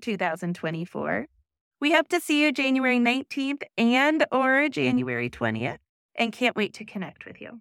2024. We hope to see you January 19th and or January 20th and can't wait to connect with you.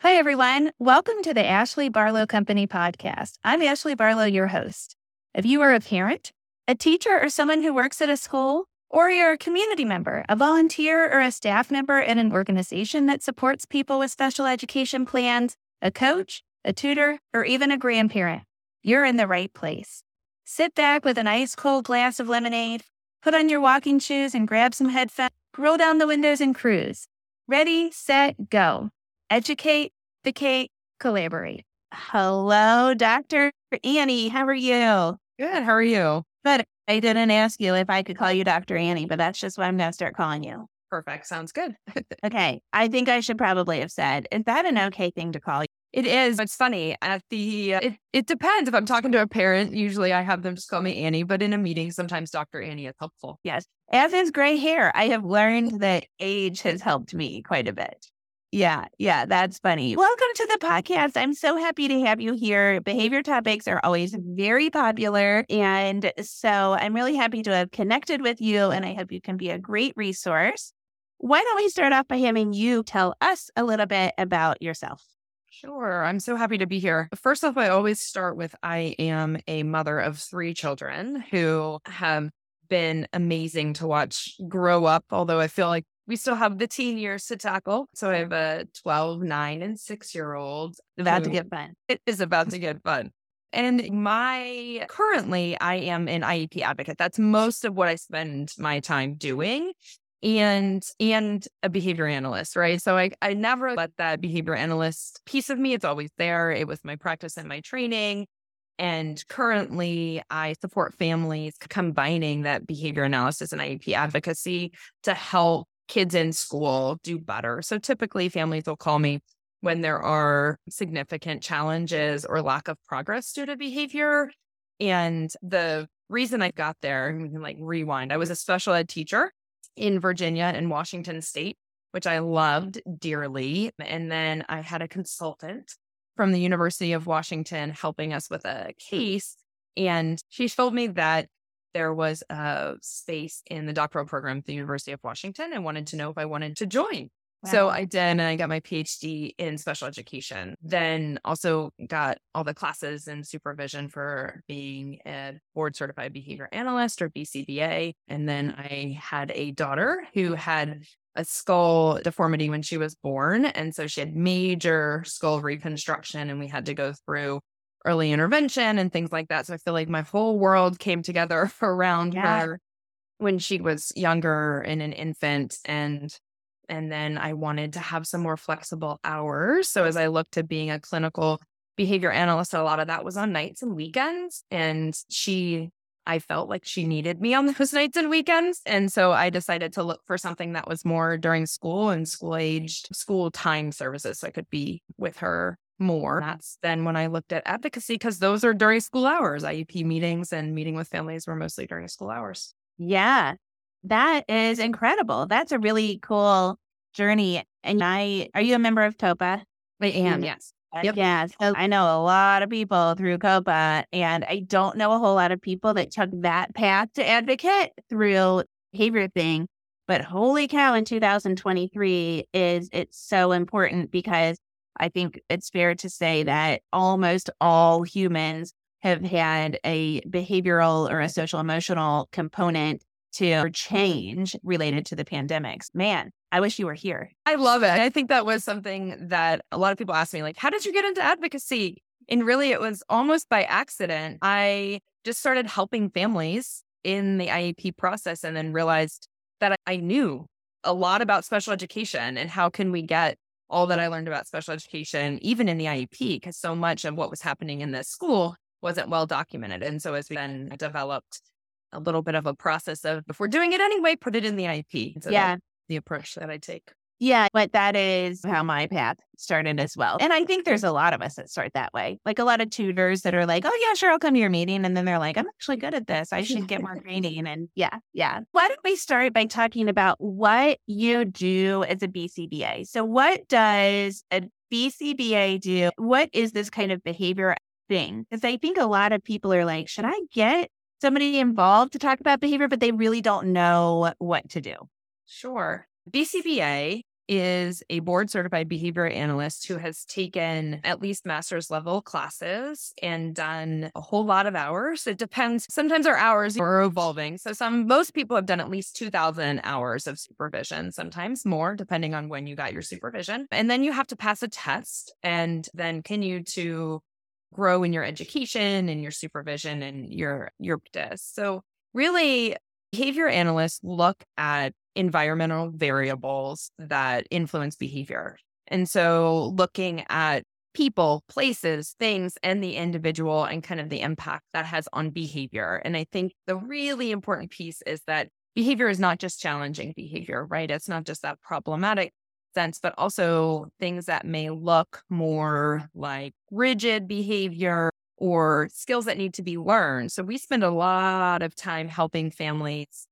Hi, everyone. Welcome to the Ashley Barlow Company podcast. I'm Ashley Barlow, your host. If you are a parent, a teacher, or someone who works at a school, or you're a community member, a volunteer, or a staff member in an organization that supports people with special education plans, a coach, a tutor, or even a grandparent, you're in the right place. Sit back with an ice cold glass of lemonade, put on your walking shoes and grab some headphones, roll down the windows and cruise. Ready, set, go. Educate, educate, collaborate. Hello, Dr. Annie. How are you? Good. How are you? But I didn't ask you if I could call you Dr. Annie, but that's just what I'm going to start calling you. Perfect. Sounds good. okay. I think I should probably have said, is that an okay thing to call you? It is. It's funny. At the, uh, it, it depends. If I'm talking to a parent, usually I have them just call me Annie, but in a meeting, sometimes Dr. Annie is helpful. Yes. As is gray hair. I have learned that age has helped me quite a bit. Yeah, yeah, that's funny. Welcome to the podcast. I'm so happy to have you here. Behavior topics are always very popular. And so I'm really happy to have connected with you, and I hope you can be a great resource. why don't we start off by having you tell us a little bit about yourself? Sure. I'm so happy to be here. First off, I always start with I am a mother of three children who have been amazing to watch grow up, although I feel like we still have the teen years to tackle. So I have a 12, 9, and 6 year old. About to get fun. It is about to get fun. And my currently, I am an IEP advocate. That's most of what I spend my time doing and and a behavior analyst right? So i i never let that behavior analyst piece of me it's always there it was my practice and my training and currently i support families combining that behavior analysis and iep advocacy to help kids in school do better. So typically families will call me when there are significant challenges or lack of progress due to behavior and the reason i got there we can like rewind i was a special ed teacher in Virginia and Washington State, which I loved dearly. And then I had a consultant from the University of Washington helping us with a case. And she told me that there was a space in the doctoral program at the University of Washington and wanted to know if I wanted to join. So I did, and I got my PhD in special education. Then also got all the classes and supervision for being a board certified behavior analyst or BCBA. And then I had a daughter who had a skull deformity when she was born. And so she had major skull reconstruction, and we had to go through early intervention and things like that. So I feel like my whole world came together around yeah. her when she was younger and an infant. And and then I wanted to have some more flexible hours. So as I looked to being a clinical behavior analyst, a lot of that was on nights and weekends. And she, I felt like she needed me on those nights and weekends. And so I decided to look for something that was more during school and school aged school time services. So I could be with her more. That's then when I looked at advocacy because those are during school hours. IEP meetings and meeting with families were mostly during school hours. Yeah. That is incredible. That's a really cool journey. And I, are you a member of COPAA? I am, mm-hmm. yes. Yep. Yeah. So I know a lot of people through COPAA, and I don't know a whole lot of people that took that path to advocate through behavior thing. But holy cow, in 2023 is it's so important because I think it's fair to say that almost all humans have had a behavioral or a social emotional component to change related to the pandemics. Man, I wish you were here. I love it. I think that was something that a lot of people ask me, like, how did you get into advocacy? And really, it was almost by accident. I just started helping families in the IEP process and then realized that I knew a lot about special education and how can we get all that I learned about special education, even in the IEP, because so much of what was happening in this school wasn't well documented. And so as we then developed a little bit of a process of if we're doing it anyway, put it in the IEP. So yeah. The approach that I take. Yeah, but that is how my path started as well. And I think there's a lot of us that start that way. Like a lot of tutors that are like, oh, yeah, sure, I'll come to your meeting. And then they're like, I'm actually good at this. I should get more training. And yeah, yeah. Why don't we start by talking about what you do as a BCBA? So, what does a BCBA do? What is this kind of behavior thing? Because I think a lot of people are like, should I get somebody involved to talk about behavior, but they really don't know what to do. Sure. BCBA is a board certified behavior analyst who has taken at least master's level classes and done a whole lot of hours. It depends. Sometimes our hours are evolving. So some most people have done at least 2000 hours of supervision, sometimes more depending on when you got your supervision. And then you have to pass a test and then continue to grow in your education and your supervision and your your practice. So really behavior analysts look at environmental variables that influence behavior. And so looking at people, places, things, and the individual and kind of the impact that has on behavior. And I think the really important piece is that behavior is not just challenging behavior, right? It's not just that problematic sense, but also things that may look more like rigid behavior or skills that need to be learned. So we spend a lot of time helping families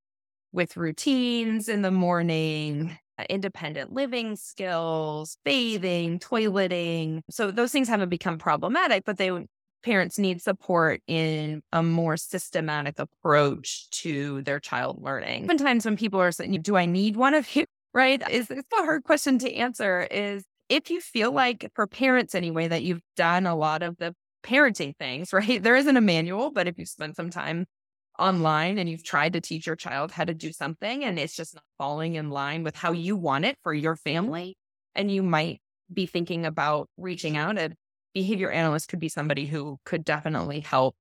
with routines in the morning, uh, independent living skills, bathing, toileting. So those things haven't become problematic, but they parents need support in a more systematic approach to their child learning. Sometimes when people are saying, Do I need one of you? Right? Is it's a hard question to answer. Is if you feel like for parents anyway that you've done a lot of the parenting things, right? There isn't a manual, but if you spend some time online and you've tried to teach your child how to do something and it's just not falling in line with how you want it for your mm-hmm. family, and you might be thinking about reaching out, a behavior analyst could be somebody who could definitely help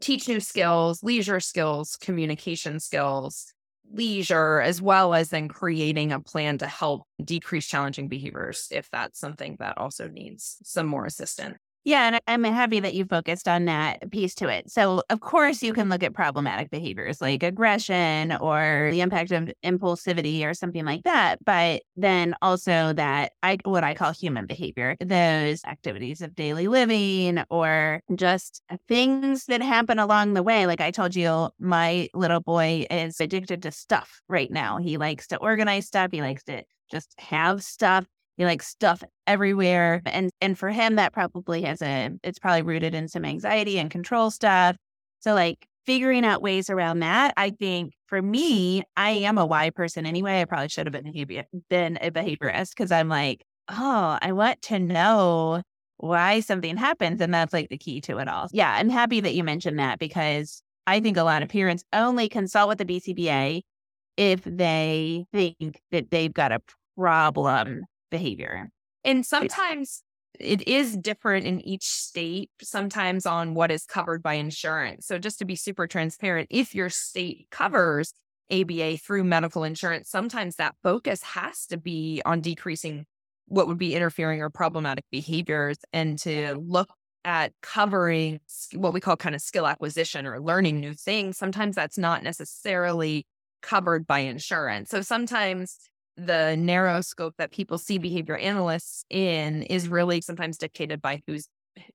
teach new skills, leisure skills, communication skills, leisure, as well as then creating a plan to help decrease challenging behaviors if that's something that also needs some more assistance. Yeah, and I'm happy that you focused on that piece to it. So, of course, you can look at problematic behaviors like aggression or the impact of impulsivity or something like that. But then also that I what I call human behavior, those activities of daily living or just things that happen along the way. Like I told you, my little boy is addicted to stuff right now. He likes to organize stuff. He likes to just have stuff he likes stuff everywhere. And and for him, that probably has a it's probably rooted in some anxiety and control stuff. So like figuring out ways around that, I think for me, I am a why person anyway. I probably should have been a, been a behaviorist because I'm like, oh, I want to know why something happens. And that's like the key to it all. Yeah, I'm happy that you mentioned that because I think a lot of parents only consult with the BCBA if they think that they've got a problem behavior. And sometimes it is different in each state, sometimes on what is covered by insurance. So, just to be super transparent, if your state covers ABA through medical insurance, sometimes that focus has to be on decreasing what would be interfering or problematic behaviors and to look at covering what we call kind of skill acquisition or learning new things. Sometimes that's not necessarily covered by insurance. So sometimes the narrow scope that people see behavior analysts in is really sometimes dictated by who's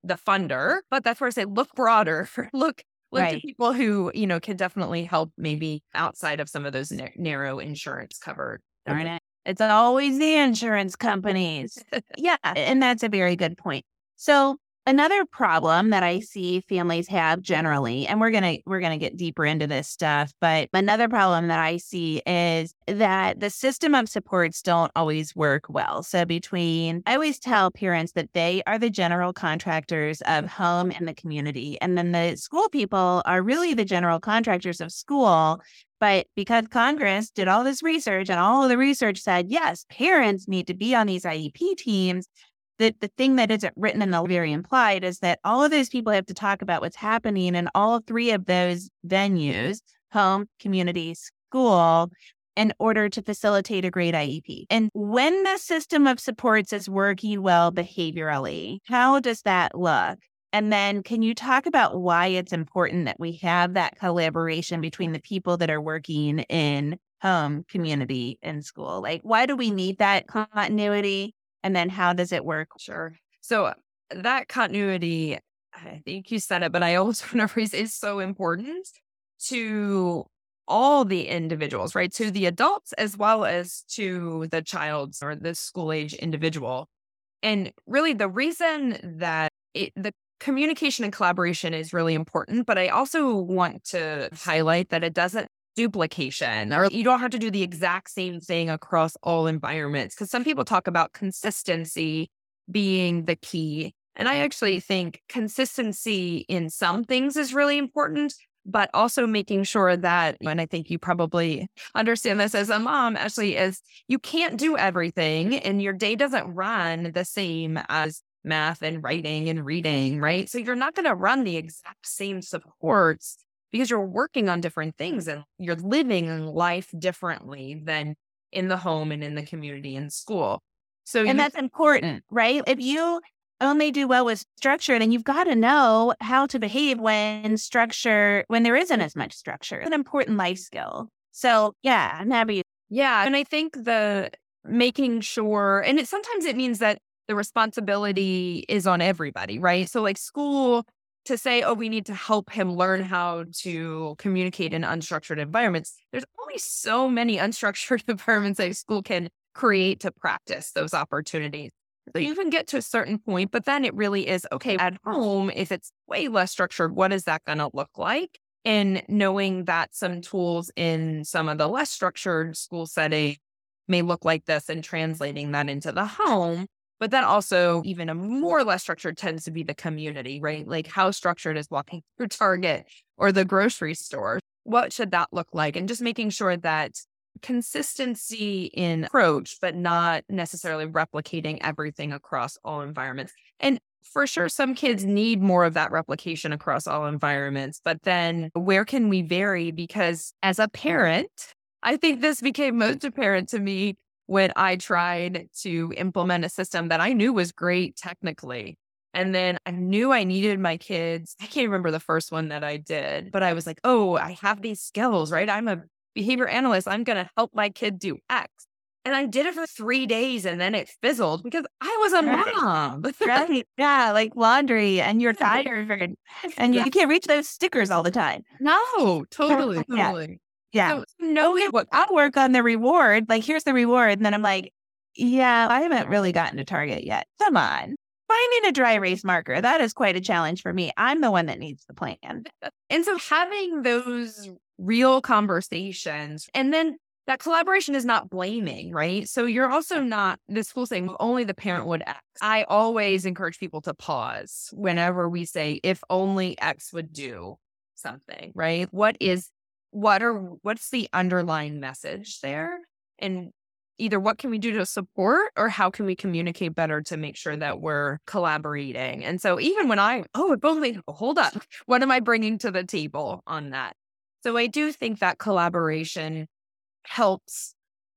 the funder. But that's where I say look broader, look look right. to people who you know can definitely help maybe outside of some of those na- narrow insurance covered. Darn it. It's always the insurance companies. yeah. And that's a very good point. So Another problem that I see families have generally, and we're gonna we're gonna get deeper into this stuff, but another problem that I see is that the system of supports don't always work well. So between I always tell parents that they are the general contractors of home and the community. And then the school people are really the general contractors of school. But because Congress did all this research and all of the research said, yes, parents need to be on these IEP teams, the, the thing that isn't written in the very implied is that all of those people have to talk about what's happening in all three of those venues home, community, school in order to facilitate a great IEP. And when the system of supports is working well behaviorally, how does that look? And then can you talk about why it's important that we have that collaboration between the people that are working in home, community, and school? Like, why do we need that continuity? And then how does it work? Sure. So that continuity, I think you said it, but I always want to phrase is so important to all the individuals, right? To the adults as well as to the child or the school age individual. And really, the reason that it, the communication and collaboration is really important, but I also want to highlight that it doesn't duplication or you don't have to do the exact same thing across all environments because some people talk about consistency being the key and i actually think consistency in some things is really important but also making sure that and i think you probably understand this as a mom actually is you can't do everything and your day doesn't run the same as math and writing and reading right? So you're not going to run the exact same supports because you're working on different hmm. things and you're living life differently than in the home and in the community and school. So, and you, that's important, right? If you only do well with structure, then you've got to know how to behave when structure, when there isn't as much structure. It's an important life skill. So, yeah, I'm happy. Yeah. And I think the making sure, and it sometimes it means that the responsibility is on everybody, right? So, like school to say, oh, we need to help him learn how to communicate in unstructured environments. There's only so many unstructured environments a school can create to practice those opportunities. So you can get to a certain point, but then it really is okay at home. If it's way less structured, what is that going to look like? And knowing that some tools in some of the less structured school setting may look like this and translating that into the home. But then also, even a more less structured tends to be the community, right? Like, how structured is walking through Target or the grocery store? What should that look like? And just making sure that consistency in approach, but not necessarily replicating everything across all environments. And for sure, some kids need more of that replication across all environments. But then where can we vary? Because as a parent, I think this became most apparent to me when I tried to implement a system that I knew was great technically. And then I knew I needed my kids. I can't remember the first one that I did, but I was like, oh, I have these skills, right? I'm a behavior analyst. I'm going to help my kid do X. And I did it for three days and then it fizzled because I was a mom. right. Yeah. Like laundry and you're tired and you, you can't reach those stickers all the time. No, totally. Totally. Yeah. So knowing what I'll work on the reward. Like, here's the reward. And then I'm like, yeah, I haven't really gotten to Target yet. Come on. Finding a dry erase marker, that is quite a challenge for me. I'm the one that needs the plan. And so having those real conversations and then that collaboration is not blaming, right? So you're also not the school saying only the parent would X. I always encourage people to pause whenever we say, if only X would do something, right? What is what are what's the underlying message there? And either what can we do to support or how can we communicate better to make sure that we're collaborating? And so even when I, oh, hold up, what am I bringing to the table on that? So I do think that collaboration helps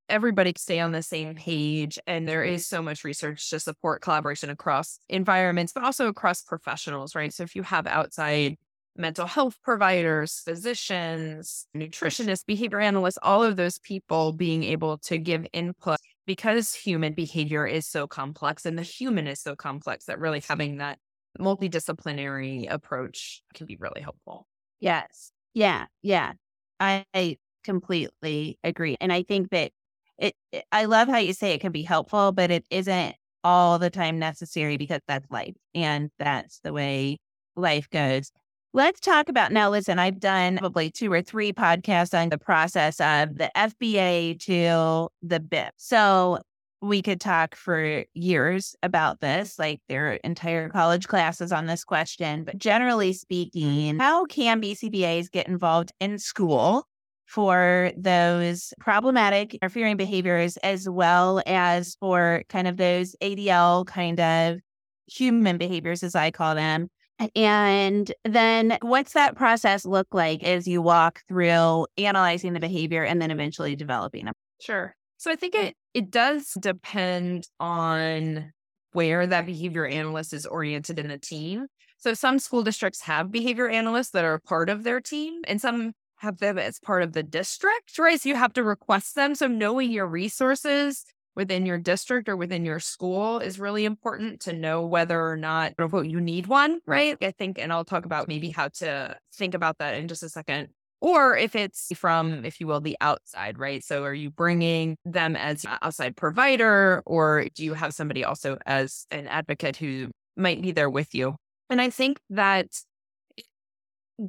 everybody stay on the same page. And there is so much research to support collaboration across environments, but also across professionals, right? So if you have outside mental health providers, physicians, nutritionists, behavior analysts, all of those people being able to give input because human behavior is so complex and the human is so complex that really having that multidisciplinary approach can be really helpful. Yes. Yeah. Yeah. I completely agree. And I think that it, it, I love how you say it can be helpful, but it isn't all the time necessary because that's life and that's the way life goes. Let's talk about now. Listen, I've done probably two or three podcasts on the process of the FBA to the BIP. So we could talk for years about this, like there are entire college classes on this question. But generally speaking, how can BCBAs get involved in school for those problematic interfering behaviors as well as for kind of those ADL kind of human behaviors, as I call them? And then what's that process look like as you walk through analyzing the behavior and then eventually developing them? Sure. So I think it it does depend on where that behavior analyst is oriented in the team. So some school districts have behavior analysts that are part of their team and some have them as part of the district, right? So you have to request them. So knowing your resources within your district or within your school is really important to know whether or not quote, you need one, right? I think, and I'll talk about maybe how to think about that in just a second. Or if it's from, if you will, the outside, right? So are you bringing them as outside provider, or do you have somebody also as an advocate who might be there with you? And I think that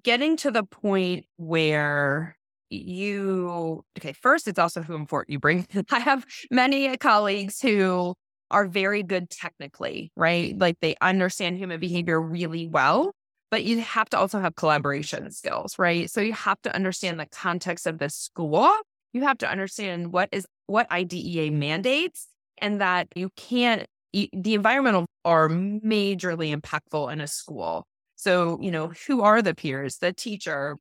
getting to the point where you okay first it's also who important you bring i have many uh, colleagues who are very good technically right? Like they understand human behavior really well but you have to also have collaboration skills right? So you have to understand the context of the school you have to understand what is what IDEA mandates and that you can't the environmental are majorly impactful in a school. So you know who are the peers? The teacher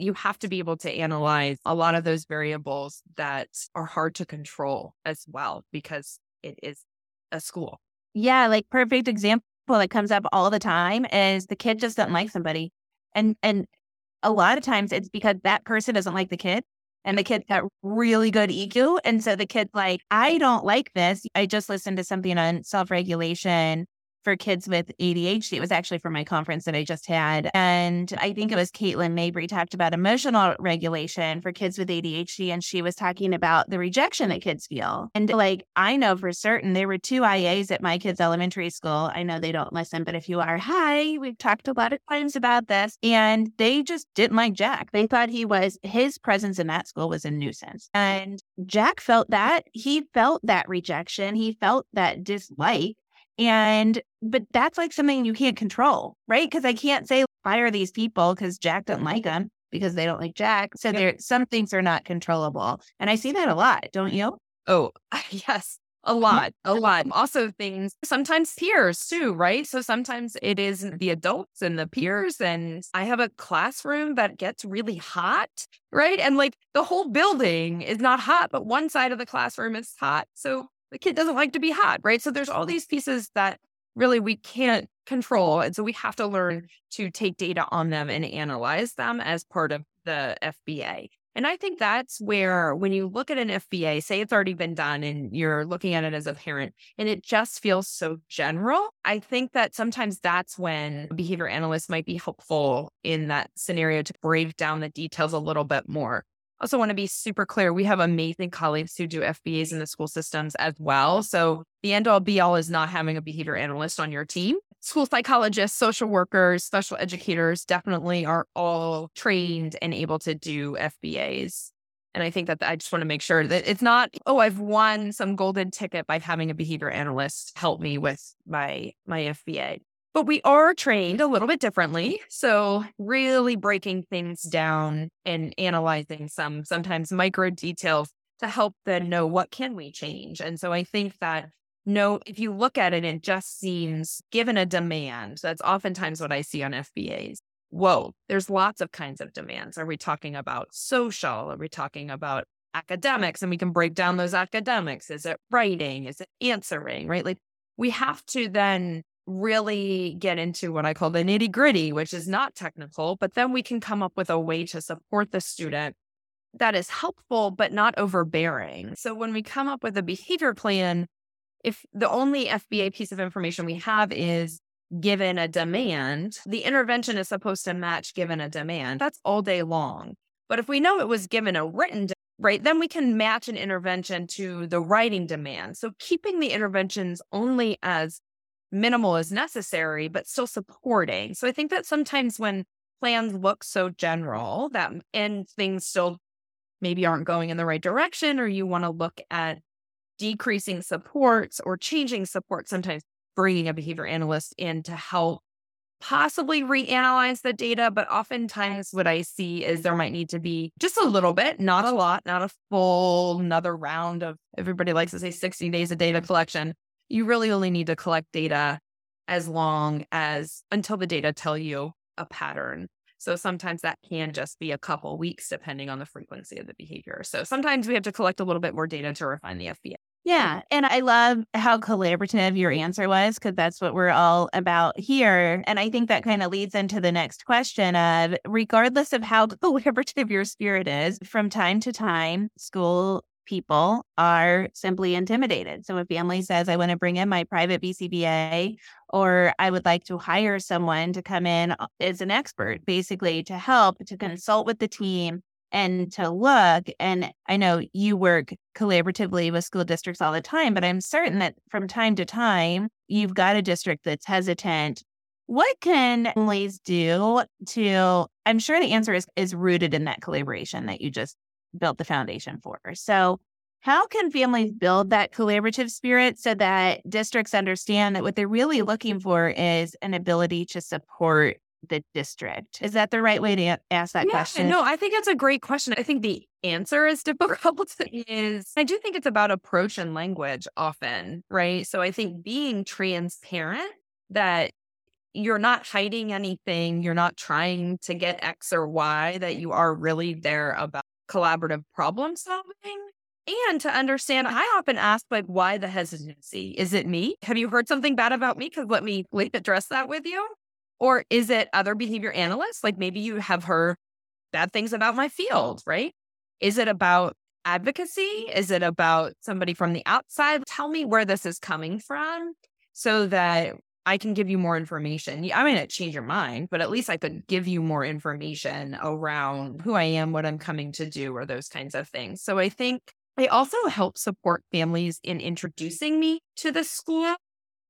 you have to be able to analyze a lot of those variables that are hard to control as well because it is a school. Yeah, like perfect example that comes up all the time is the kid just doesn't like somebody. And and a lot of times it's because that person doesn't like the kid and the kid got really good EQ. And so the kid's like, I don't like this. I just listened to something on self regulation for kids with ADHD. It was actually for my conference that I just had. And I think it was Caitlin Mabry talked about emotional regulation for kids with ADHD. And she was talking about the rejection that kids feel. And like, I know for certain there were two IAs at my kids' elementary school. I know they don't listen, but if you are, hi, we've talked a lot of times about this. And they just didn't like Jack. They thought he was, his presence in that school was a nuisance. And Jack felt that. He felt that rejection. He felt that dislike. And, but that's like something you can't control, right? Because I can't say fire these people because Jack doesn't like them because they don't like Jack. So yep. there, some things are not controllable. And I see that a lot, don't you? Oh, yes. A lot, a lot. Also, things sometimes peers too, right? So sometimes it is the adults and the peers. And I have a classroom that gets really hot, right? And like the whole building is not hot, but one side of the classroom is hot. So the kid doesn't like to be hot, right? So there's all these pieces that really we can't control. And so we have to learn to take data on them and analyze them as part of the FBA. And I think that's where, when you look at an FBA, say it's already been done and you're looking at it as a parent and it just feels so general, I think that sometimes that's when behavior analysts might be helpful in that scenario to break down the details a little bit more also want to be super clear. We have amazing colleagues who do FBAs in the school systems as well. So the end all be all is not having a behavior analyst on your team. School psychologists, social workers, special educators definitely are all trained and able to do FBAs. And I think that I just want to make sure that it's not, oh, I've won some golden ticket by having a behavior analyst help me with my my FBA. But we are trained a little bit differently. So, really breaking things down and analyzing some sometimes micro details to help them know what can we change. And so I think that no, if you look at it, it just seems given a demand. That's oftentimes what I see on FBAs. Whoa, there's lots of kinds of demands. Are we talking about social? Are we talking about academics? And we can break down those academics. Is it writing? Is it answering? Right? Like we have to then really get into what I call the nitty gritty, which is not technical, but then we can come up with a way to support the student that is helpful, but not overbearing. So when we come up with a behavior plan, if the only FBA piece of information we have is given a demand, the intervention is supposed to match given a demand. That's all day long. But if we know it was given a written, right, then we can match an intervention to the writing demand. So keeping the interventions only as minimal as necessary, but still supporting. So I think that sometimes when plans look so general that and things still maybe aren't going in the right direction, or you want to look at decreasing supports or changing support, sometimes bringing a behavior analyst in to help possibly reanalyze the data. But oftentimes, what I see is there might need to be just a little bit, not a lot, not a full another round of everybody likes to say 60 days of data collection, you really only need to collect data as long as until the data tell you a pattern. So sometimes that can just be a couple weeks depending on the frequency of the behavior. So sometimes we have to collect a little bit more data to refine the FBA. Yeah. And I love how collaborative your answer was because that's what we're all about here. And I think that kind of leads into the next question of regardless of how collaborative your spirit is, from time to time, school people are simply intimidated. So, a family says, I want to bring in my private BCBA, or I would like to hire someone to come in uh, as an expert, basically to help, to consult with the team and to look. And I know you work collaboratively with school districts all the time, but I'm certain that from time to time, you've got a district that's hesitant. What can families do to? I'm sure the answer is, is rooted in that collaboration that you just built the foundation for. So, how can families build that collaborative spirit so that districts understand that what they're really looking for is an ability to support the district? Is that the right way to ask that yeah, question? No, I think that's a great question. I think the answer is difficult is I do think it's about approach and language often, right? So I think being transparent that you're not hiding anything, you're not trying to get X or Y, that you are really there about collaborative problem solving and to understand i often ask like why the hesitancy? Is it me? Have you heard something bad about me? Because let me let address that with you. Or is it other behavior analysts? Like maybe you have heard bad things about my field right? Is it about advocacy? Is it about somebody from the outside? Tell me where this is coming from so that I can give you more information. I may not change your mind, but at least I could give you more information around who I am, what I'm coming to do, or those kinds of things. So I think I also help support families in introducing me to the school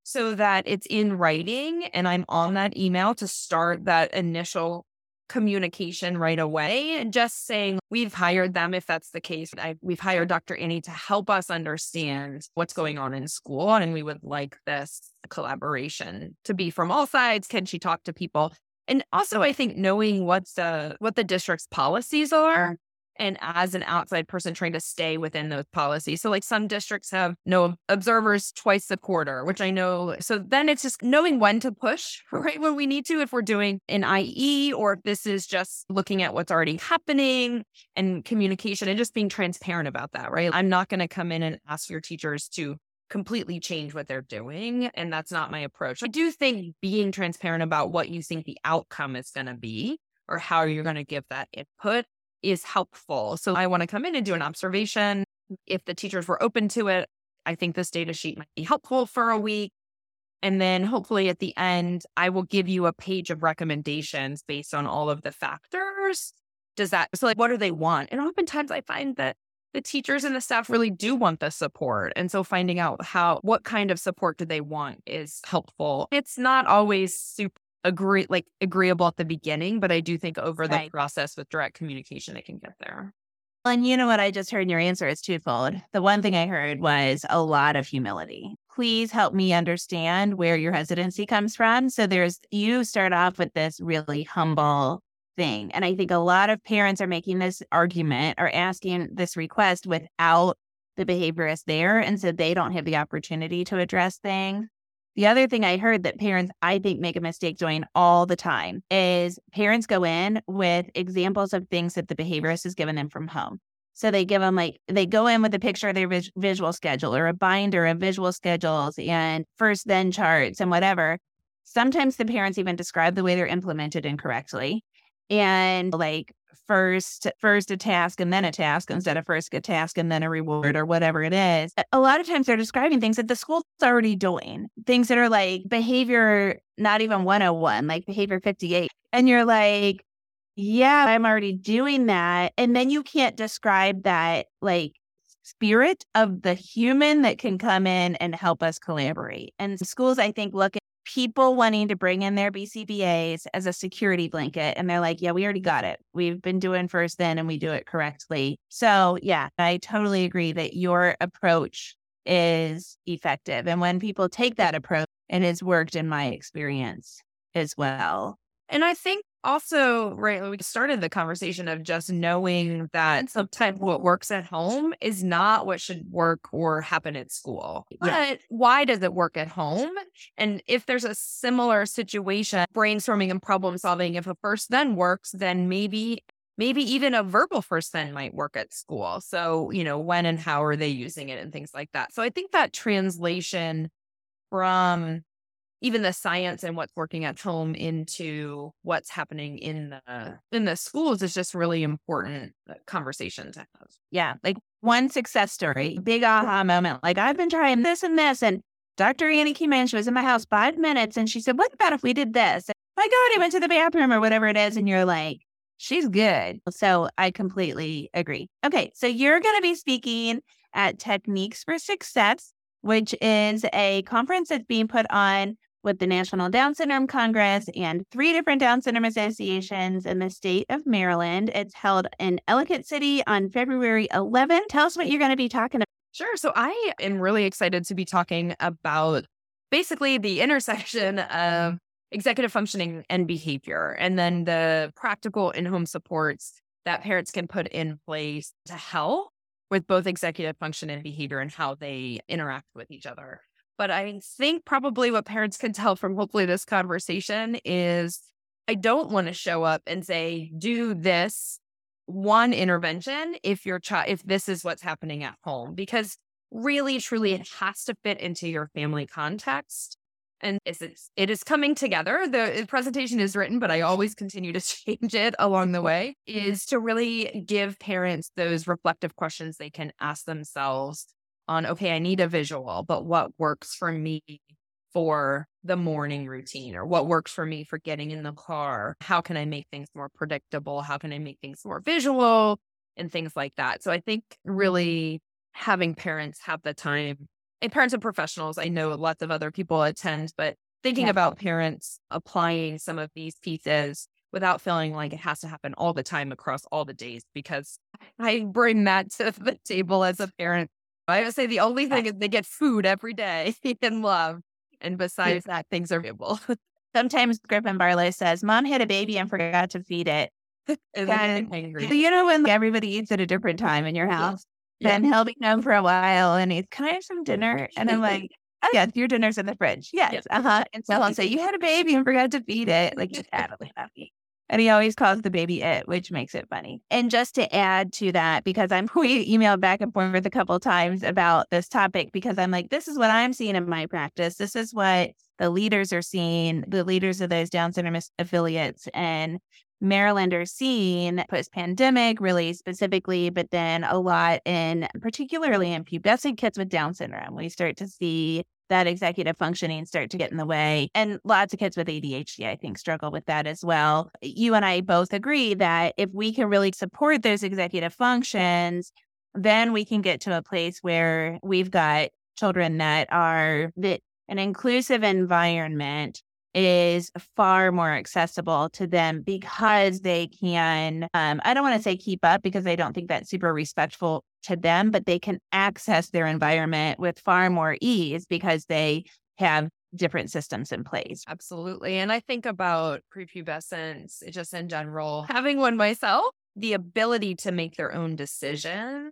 so that it's in writing and I'm on that email to start that initial communication right away and just saying we've hired them if that's the case. I, we've hired dr annie to help us understand what's going on in school and we would like this collaboration to be from all sides. Can she talk to people? And also i think knowing what's the what the district's policies are and as an outside person trying to stay within those policies. So, like some districts have no observers twice a quarter, which I know. So then it's just knowing when to push, right? When we need to, if we're doing an IEE or if this is just looking at what's already happening and communication and just being transparent about that, right? I'm not going to come in and ask your teachers to completely change what they're doing. And that's not my approach. I do think being transparent about what you think the outcome is going to be or how you're going to give that input is helpful. So I want to come in and do an observation. If the teachers were open to it, I think this data sheet might be helpful for a week. And then hopefully at the end, I will give you a page of recommendations based on all of the factors. Does that, so like, what do they want? And oftentimes I find that the teachers and the staff really do want the support. And so finding out how, what kind of support do they want is helpful. It's not always super agree like agreeable at the beginning, but I do think over the process with direct communication, it can get there. And you know what I just heard in your answer is twofold. The one thing I heard was a lot of humility. Please help me understand where your hesitancy comes from. So there's you start off with this really humble thing. And I think a lot of parents are making this argument or asking this request without the behaviorist there. And so they don't have the opportunity to address things. The other thing I heard that parents, I think, make a mistake doing all the time is parents go in with examples of things that the behaviorist has given them from home. So they give them like, they go in with a picture of their vis- visual schedule or a binder of visual schedules and first then charts and whatever. Sometimes the parents even describe the way they're implemented incorrectly. And like first first a task and then a task instead of first a task and then a reward or whatever it is. A lot of times they're describing things that the school's already doing, things that are like behavior not even 101, like behavior 58. And you're like, yeah, I'm already doing that. And then you can't describe that like spirit of the human that can come in and help us collaborate. And schools, I think, look people wanting to bring in their BCBAs as a security blanket. And they're like, yeah, we already got it. We've been doing first then and we do it correctly. So, yeah, I totally agree that your approach is effective. And when people take that approach, it has worked in my experience as well. And I think also, right, we started the conversation of just knowing that sometimes what works at home is not what should work or happen at school. Yeah. But why does it work at home? And if there's a similar situation, brainstorming and problem solving, if a first then works, then maybe maybe even a verbal first then might work at school. So, you know, when and how are they using it and things like that. So I think that translation from even the science and what's working at home into what's happening in the in the schools is just really important uh, conversation to have. Yeah, like one success story, big aha moment. Like I've been trying this and this, and Dr. Annie came in. She was in my house five minutes, and she said, "What about if we did this?" And, my God, I went to the bathroom or whatever it is, and you're like, "She's good." So I completely agree. Okay, so you're going to be speaking at Techniques for Success, which is a conference that's being put on with the National Down Syndrome Congress and three different Down Syndrome associations in the state of Maryland. It's held in Ellicott City on February 11th. Tell us what you're going to be talking about. Sure. So I am really excited to be talking about basically the intersection of executive functioning and behavior, and then the practical in home supports that parents can put in place to help with both executive function and behavior and how they interact with each other. But I think probably what parents can tell from hopefully this conversation is I don't want to show up and say, do this one intervention if your child, if this is what's happening at home, because really, truly, it has to fit into your family context. And it is coming together. The presentation is written, but I always continue to change it along the way, is to really give parents those reflective questions they can ask themselves on, okay, I need a visual, but what works for me for the morning routine or what works for me for getting in the car. How can I make things more predictable? How can I make things more visual and things like that? So I think really having parents have the time and parents and professionals, I know lots of other people attend, but thinking yeah. about parents applying some of these pieces without feeling like it has to happen all the time across all the days because I bring that to the table as a parent. I would say the only thing is they get food every day and love. And besides that, things are available. Sometimes Griffin Barlow says, Mom had a baby and forgot to feed it. and, you know, when everybody eats at a different time in your house, yeah. then he'll be known for a while and he's, Can I have some dinner? And I'm like, oh, Yes, your dinner's in the fridge. Yes. yes. Uh huh. And so I'll say, You had a baby and forgot to feed it. Like, he's totally happy. And he always calls the baby it, which makes it funny. And just to add to that, because I'm we emailed back and forth a couple times about this topic, because I'm like, this is what I'm seeing in my practice. This is what the leaders are seeing, the leaders of those Down syndrome affiliates and Maryland are seeing post pandemic, really specifically, but then a lot in particularly in pubescent kids with Down syndrome. We start to see that executive functioning start to get in the way. And lots of kids with ADHD, I think, struggle with that as well. You and I both agree that if we can really support those executive functions, then we can get to a place where we've got children that are that an inclusive environment is far more accessible to them because they can um, i don't want to say keep up because i don't think that's super respectful to them but they can access their environment with far more ease because they have different systems in place. Absolutely and i think about prepubescence just in general having one myself the ability to make their own decision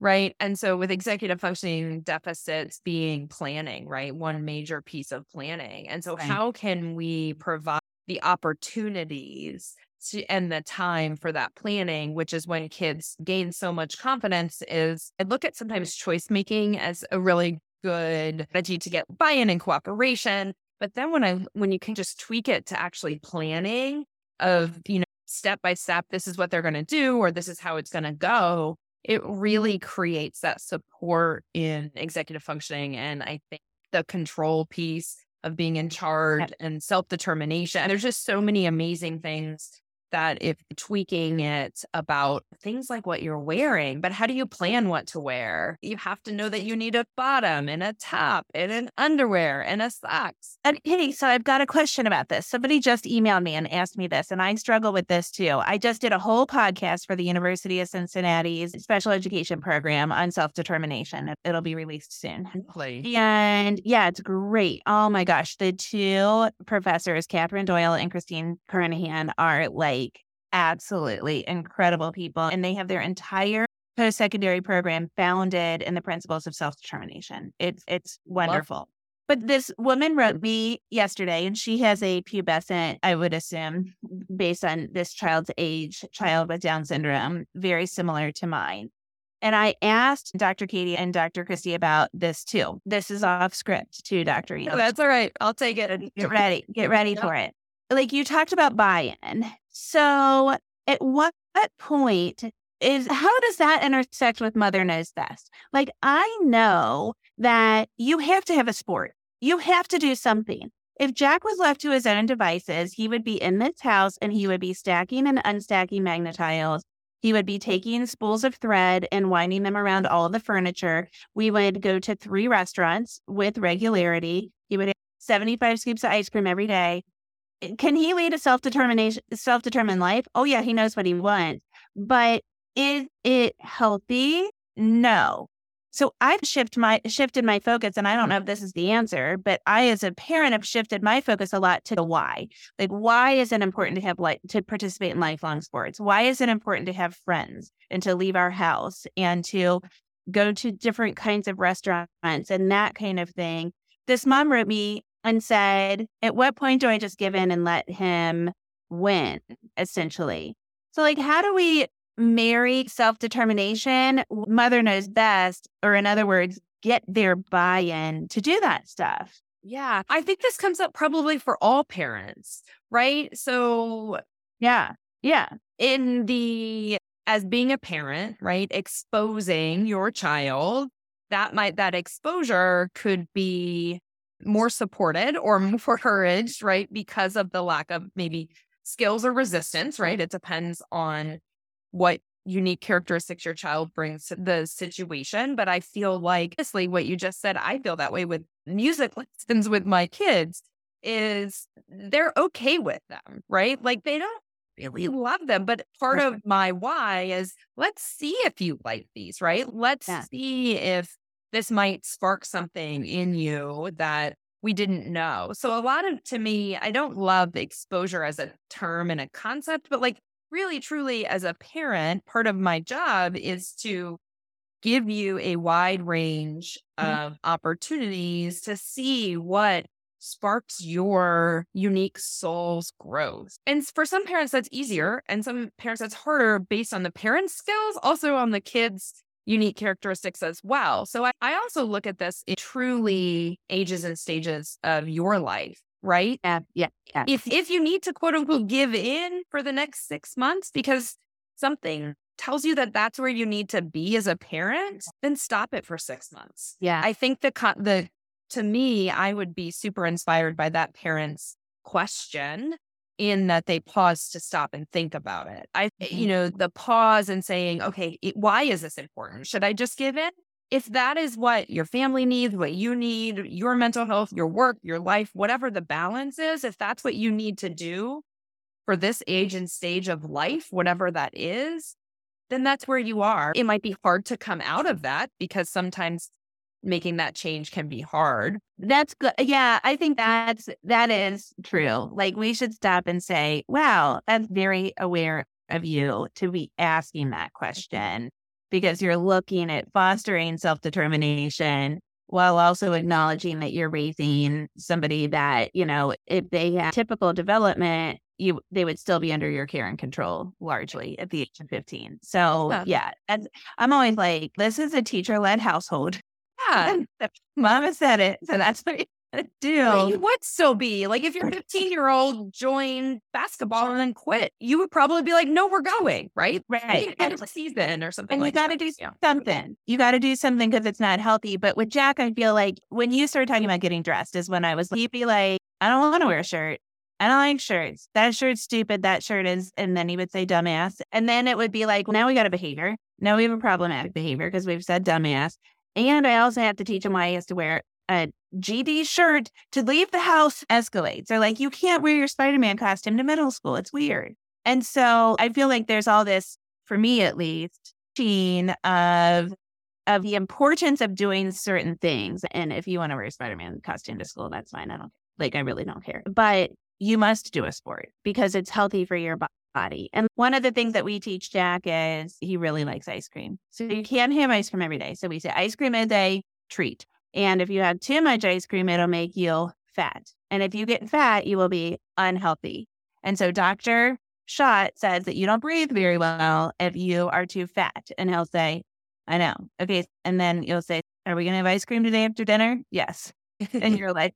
right? And so with executive functioning deficits being planning, right? One major piece of planning. And so right. how can we provide the opportunities to, and the time for that planning, which is when kids gain so much confidence is I look at sometimes choice making as a really good strategy to get buy-in and cooperation. But then when I when you can just tweak it to actually planning of, you know, step by step, this is what they're going to do, or this is how it's going to go it mm-hmm. really creates that support in executive functioning. And I think the control piece of being in charge and self determination, there's just so many amazing things that if tweaking it about things like what you're wearing, but how do you plan what to wear? You have to know that you need a bottom and a top and an underwear and a socks. And hey, so I've got a question about this. Somebody just emailed me and asked me this, and I struggle with this too. I just did a whole podcast for the University of Cincinnati's special education program on self determination. It'll be released soon. Play. And yeah, it's great. Oh my gosh. The two professors, Catherine Doyle and Christine Carnahan, are like, absolutely incredible people. And they have their entire post secondary program founded in the principles of self determination. It's it's wonderful. Love. But this woman wrote me yesterday, and she has a pubescent, I would assume, based on this child's age, child with Down syndrome, very similar to mine. And I asked Dr. Katie and Dr. Christy about this too. This is off script too, Dr. No, that's all right. I'll take it. Get ready. Get ready yep. for it. Like you talked about buy in. So, at what point is how does that intersect with Mother Knows Best? Like, I know that you have to have a sport, you have to do something. If Jack was left to his own devices, he would be in this house and he would be stacking and unstacking magnetiles. He would be taking spools of thread and winding them around all the furniture. We would go to three restaurants with regularity. He would have 75 scoops of ice cream every day. Eh, can he lead a self-determination self-determined life? Oh yeah he knows what he wants. But is it healthy? No. So i've shifted my shifted my focus and i don't know if this is the answer but i as a parent have shifted my focus a lot to the why. Like why is it important to have like to participate in lifelong sports? Why is it important to have friends and to leave our house and to go to different kinds of restaurants and that kind of thing? This mom wrote me and said, At what point do I just give in and let him win, essentially? So, like, how do we marry self determination? Mother knows best, or in other words, get their buy in to do that stuff. Yeah. I think this comes up probably for all parents, right? So, yeah. Yeah. In the, as being a parent, right? Exposing your child, that might, that exposure could be more supported or more encouraged, right? Because of the lack of maybe skills or resistance, right? It depends on what unique characteristics your child brings to the situation. But I feel like, honestly, what you just said, I feel that way with music lessons with my kids is they're okay with them, right? Like they don't really love them. But part of my why is let's see if you like these, right? Let's yeah. see if this might spark something in you that we didn't know. So a lot of to me, I don't love exposure as a term and a concept, but like really truly as a parent, part of my job is to give you a wide range mm-hmm. of opportunities to see what sparks your unique soul's growth. And for some parents, that's easier. And some parents, that's harder based on the parents' skills, also on the kids' unique characteristics as well. So I, I also look at this in truly ages and stages of your life right? Yeah, yeah, yeah. If if you need to quote unquote give in for the next six months because something tells you that that's where you need to be as a parent, then stop it for six months. Yeah, I think the the to me, I would be super inspired by that parent's question in that they pause to stop and think about it. I, mm-hmm. you know, the pause and saying, okay, it, why is this important? Should I just give in? if that is what your family needs, what you need, your mental health, your work, your life, whatever the balance is, if that's what you need to do for this age and stage of life, whatever that is, then that's where you are. It might be hard to come out of that because sometimes making that change can be hard. That's good. Yeah, I think that's that is true. Like we should stop and say, wow, that's very aware of you to be asking that question because you're looking at fostering self determination while also acknowledging that you're raising somebody that, you know, if they have typical development, you they would still be under your care and control largely at the age of 15. So yeah, yeah and I'm always like, this is a teacher led household. Yeah. Mama said it. So that's what you do. You would still be like if your 15 year old joined basketball and then quit, you would probably be like, no, we're going, right? Right. End of the season or something. And like you got to do something. You got to do something because it's not healthy. But with Jack, I feel like when you started talking about getting dressed is when I was, he'd be like, I don't want to wear a shirt. I don't like shirts. That shirt's stupid. That shirt is, and then he would say dumbass. And then it would be like, well, now we got a behavior. Now we have a problematic behavior because we've said dumbass. And I also have to teach him why he has to wear a GD shirt to leave the house escalates. They're like, you can't wear your Spider Man costume to middle school. It's weird. And so I feel like there's all this, for me at least, sheen of of the importance of doing certain things. And if you want to wear a Spider Man costume to school, that's fine. I don't like I really don't care. But you must do a sport because it's healthy for your body. And one of the things that we teach Jack is he really likes ice cream. So you can't have ice cream every day. So we say ice cream is a day, treat. And if you have too much ice cream, it'll make you fat. And if you get fat, you will be unhealthy. And so Dr. Schott says that you don't breathe very well if you are too fat. And he'll say, I know. Okay. And then you'll say, Are we going to have ice cream today after dinner? Yes. and you're like,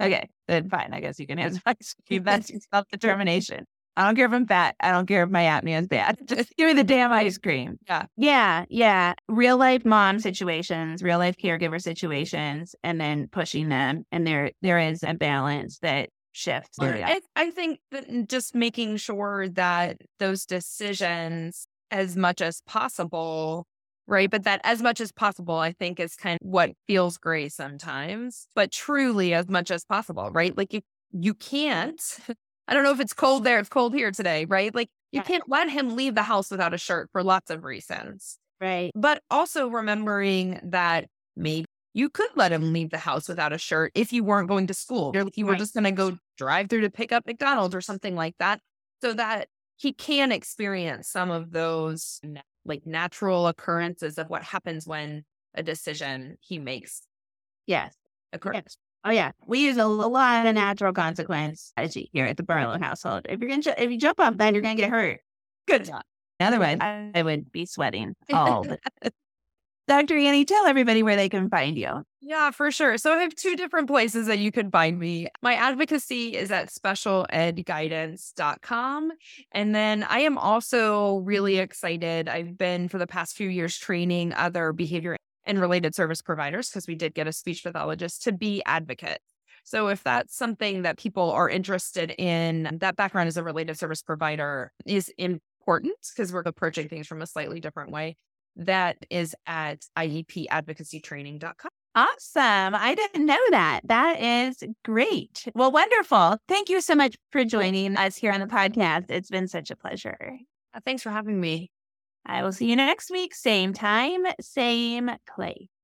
Okay, then fine. I guess you can have ice cream. That's self determination. I don't care if I'm fat. I don't care if my apnea is bad. Just give me the damn ice cream. Yeah. Yeah. Yeah. Real life mom situations, real life caregiver situations, and then pushing them. And there there is a balance that shifts. I, I think that mm, just making sure that those decisions as much as possible right? But that as much as possible, I think is kind of what feels gray sometimes, but truly as much as possible, right? Like you, you can't I don't know if it's cold there, it's cold here today, right? Like you can't let him leave the house without a shirt for lots of reasons. Right. But also remembering that maybe you could let him leave the house without a shirt if you weren't going to school. If you were right. just going to go drive through to pick up McDonald's or something like that, so that he can experience some of those like natural occurrences of what happens when a decision he makes. Yes. Occurs. Yes. Oh yeah, we use a, lot of natural consequence strategy here at the Barlow household. If you're gonna if you jump off that, you're gonna get hurt. Good job. Otherwise, I, I would be sweating all the Dr. Annie, tell everybody where they can find you. Yeah, for sure. So I have two different places that you can find me. My advocacy is at specialedguidance.com. And then I am also really excited. I've been for the past few years training other behavior and related service providers because we did get a speech pathologist to be advocates. So if that's something that people are interested in, that background as a related service provider is important because we're approaching things from a slightly different way. That is at IEPadvocacytraining.com. Awesome. I didn't know that. That is great. Well, wonderful. Thank you so much for joining us here on the podcast. It's been such a pleasure. Uh, thanks for having me. I will see you next week. Same time, same place.